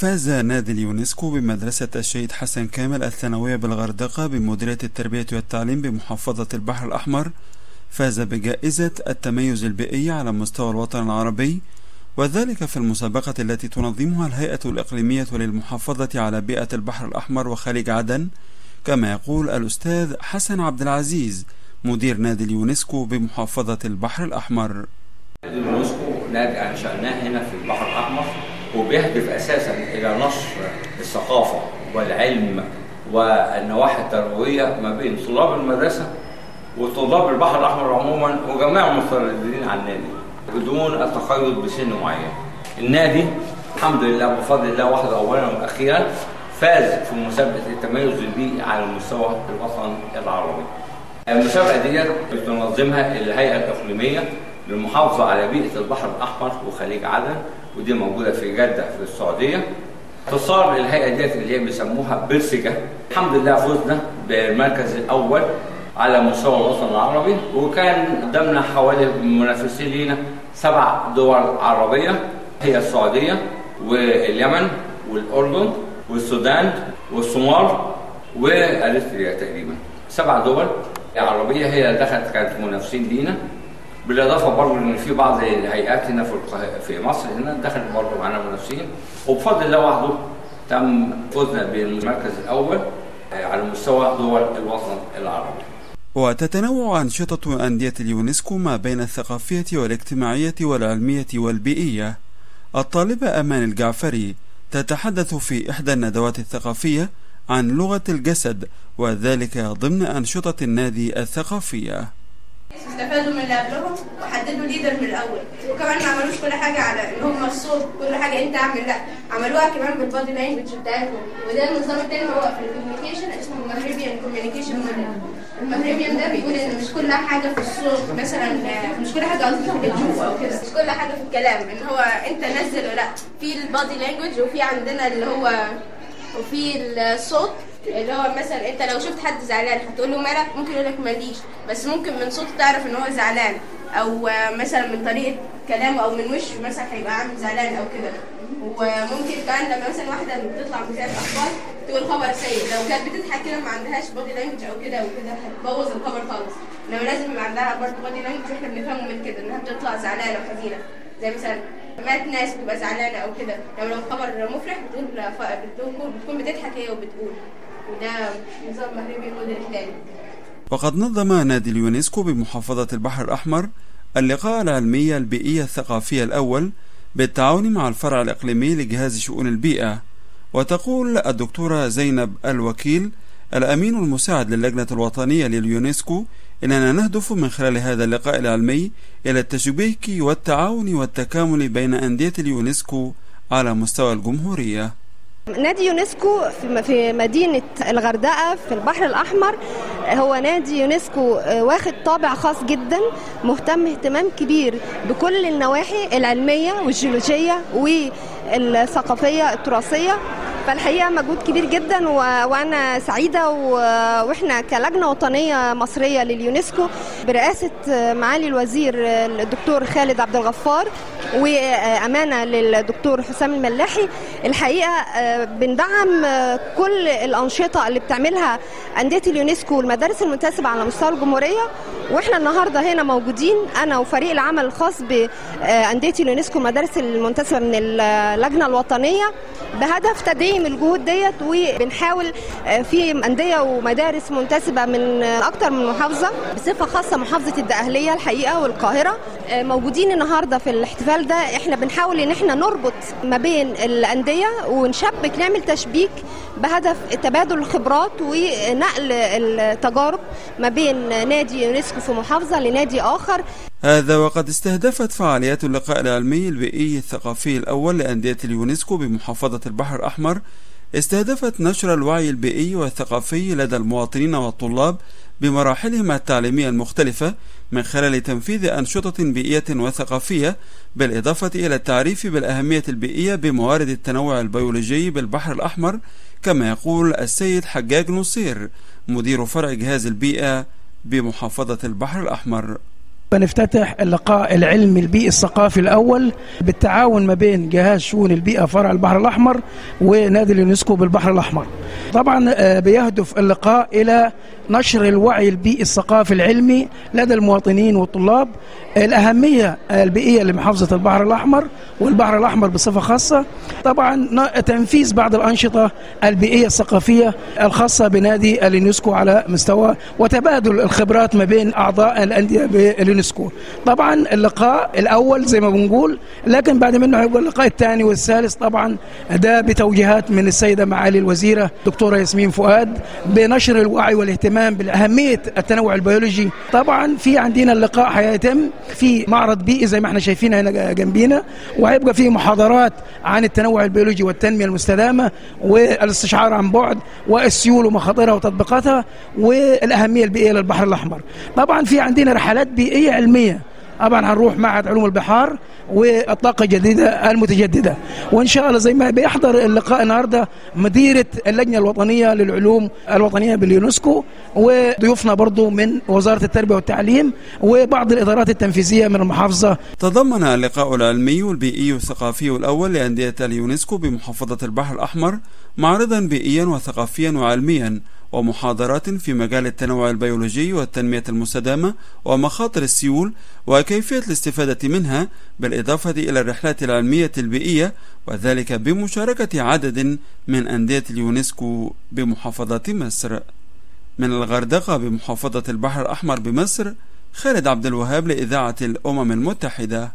فاز نادي اليونسكو بمدرسة الشهيد حسن كامل الثانوية بالغردقة بمديرية التربية والتعليم بمحافظة البحر الأحمر. فاز بجائزة التميز البيئي على مستوى الوطن العربي وذلك في المسابقة التي تنظمها الهيئة الإقليمية للمحافظة على بيئة البحر الأحمر وخليج عدن. كما يقول الأستاذ حسن عبد العزيز مدير نادي اليونسكو بمحافظة البحر الأحمر. اليونسكو نادي أنشأناه هنا في البحر الأحمر. وبيهدف أساسا إلى نشر الثقافة والعلم والنواحي التربوية ما بين طلاب المدرسة وطلاب البحر الأحمر عموما وجميع المترددين على النادي بدون التقيد بسن معين. النادي الحمد لله بفضل الله وحده أولا وأخيرا فاز في مسابقة التميز البيئي على مستوى الوطن العربي. المسابقة دي بتنظمها الهيئة الإقليمية للمحافظة على بيئة البحر الأحمر وخليج عدن ودي موجودة في جدة في السعودية. اختصار الهيئة ديت اللي هي بيسموها بيرسجة الحمد لله فزنا بالمركز الأول على مستوى الوطن العربي وكان قدامنا حوالي منافسين لينا سبع دول عربية. هي السعودية واليمن والأردن والسودان والصومال وأريتريا تقريبا. سبع دول عربية هي دخلت كانت منافسين لينا. بالاضافه برضه ان في بعض الهيئات هنا في في مصر هنا دخلت برضه معانا منافسين وبفضل الله وحده تم فوزنا بالمركز الأول على مستوى دول الوطن العربي. وتتنوع أنشطة أندية اليونسكو ما بين الثقافية والاجتماعية والعلمية والبيئية. الطالبة أمان الجعفري تتحدث في إحدى الندوات الثقافية عن لغة الجسد وذلك ضمن أنشطة النادي الثقافية. استفادوا من اللي قبلهم وحددوا leader من الأول. وكمان ما عملوش كل حاجة على إن هم الصوت كل حاجة أنت أعمل لا. عملوها كمان بال body language بتاعتهم وده النظام التاني هو في ال communication اسمه المهرابيان communication model المهرابيان ده بيقول إن مش كل حاجة في الصوت مثلا مش كل حاجة في الجو أو كده مش كل حاجة في الكلام إن هو أنت نزل ولا في ال body language وفي عندنا اللي هو وفي الصوت اللي هو مثلا أنت لو شفت حد زعلان هتقول له مالك؟ ممكن يقول لك ماليش. بس ممكن من صوته تعرف إن هو زعلان. أو مثلا من طريقة كلامه أو من وشه مثلا هيبقى عامل زعلان أو كده. وممكن كمان لما مثلا واحدة بتطلع مذيعه أخبار تقول خبر سيء. لو كانت بتضحك كده ما عندهاش body language أو كده وكده هتبوظ الخبر خالص. إنما لازم يبقى عندها برضه body language إحنا بنفهمه من كده إنها بتطلع زعلانة وحزينه زي مثلا مات ناس بتبقى زعلانة أو كده. لو لو خبر مفرح بتقول بتكون بتضحك هي وبتقول. تاني وقد نظم نادي اليونسكو بمحافظة البحر الأحمر اللقاء العلمي البيئي الثقافي الأول بالتعاون مع الفرع الإقليمي لجهاز شؤون البيئة. وتقول الدكتورة زينب الوكيل الأمين المساعد للجنة الوطنية لليونسكو إننا نهدف من خلال هذا اللقاء العلمي إلى التشبيك والتعاون والتكامل بين أندية اليونسكو على مستوى الجمهورية. نادي يونسكو في مدينة الغردقة في البحر الأحمر هو نادي يونسكو واخد طابع خاص جدا مهتم اهتمام كبير بكل النواحي العلمية والجيولوجية والثقافية التراثية. فالحقيقة مجهود كبير جدا و... وأنا سعيدة و... وإحنا كلجنة وطنية مصرية لليونسكو برئاسة معالي الوزير الدكتور خالد عبد الغفار وأمانة للدكتور حسام الملاحي. الحقيقة بندعم كل الأنشطة اللي بتعملها أندية اليونسكو والمدارس المنتسبة على مستوى الجمهورية. وإحنا النهارده هنا موجودين أنا وفريق العمل الخاص بانديه اليونسكو والمدارس المنتسبة من اللجنة الوطنية بهدف تدعيم الجهود ديت وبنحاول في أندية ومدارس منتسبة من أكتر من محافظة بصفة خاصة محافظة الدقهلية الحقيقة والقاهرة. موجودين النهارده في الاحتفال ده. إحنا بنحاول إن إحنا نربط ما بين الأندية ونشبك نعمل تشبيك بهدف تبادل الخبرات ونقل التجارب ما بين نادي يونسكو في محافظة لنادي آخر. هذا وقد استهدفت فعاليات اللقاء العلمي البيئي الثقافي الأول لأندية اليونسكو بمحافظة البحر الأحمر. استهدفت نشر الوعي البيئي والثقافي لدى المواطنين والطلاب بمراحلهم التعليمية المختلفة من خلال تنفيذ أنشطة بيئية وثقافية بالإضافة إلى التعريف بالأهمية البيئية بموارد التنوع البيولوجي بالبحر الأحمر كما يقول السيد حجاج نصير مدير فرع جهاز البيئة بمحافظة البحر الأحمر. بنفتتح اللقاء العلمي البيئي الثقافي الأول بالتعاون ما بين جهاز شؤون البيئة فرع البحر الأحمر ونادي اليونسكو بالبحر الأحمر. طبعا بيهدف اللقاء إلى نشر الوعي البيئي الثقافي العلمي لدى المواطنين والطلاب. الأهمية البيئية لمحافظة البحر الأحمر والبحر الأحمر بصفة خاصة. طبعا تنفيذ بعض الأنشطة البيئية الثقافية الخاصة بنادي اليونسكو على مستوى وتبادل الخبرات ما بين أعضاء الأندية باليونسكو. طبعا اللقاء الأول زي ما بنقول لكن بعد منه هيبقى اللقاء الثاني والثالث. طبعا ده بتوجيهات من السيدة معالي الوزيرة دكتورة ياسمين فؤاد بنشر الوعي والاهتمام بأهمية التنوع البيولوجي. طبعا في عندنا اللقاء هيتم في معرض بيئي زي ما إحنا شايفين هنا جنبينا وهيبقى فيه محاضرات عن التنوع البيولوجي والتنمية المستدامة والاستشعار عن بعد والسيول ومخاطرها وتطبيقاتها والأهمية البيئية للبحر الأحمر. طبعا في عندنا رحلات بيئية علمية طبعا هنروح معهد علوم البحار والطاقه الجديده المتجدده وإن شاء الله زي ما بيحضر اللقاء النهارده مديرة اللجنة الوطنية للعلوم الوطنية باليونسكو وضيوفنا برضو من وزارة التربية والتعليم وبعض الإدارات التنفيذية من المحافظة. تضمن اللقاء العلمي والبيئي والثقافي الأول لأندية اليونسكو بمحافظة البحر الأحمر معرضا بيئيا وثقافيا وعلميا. ومحاضرات في مجال التنوع البيولوجي والتنمية المستدامة ومخاطر السيول وكيفية الاستفادة منها بالإضافة إلى الرحلات العلمية البيئية وذلك بمشاركة عدد من أندية اليونسكو بمحافظة مصر. من الغردقة بمحافظة البحر الأحمر بمصر خالد عبد الوهاب لإذاعة الأمم المتحدة.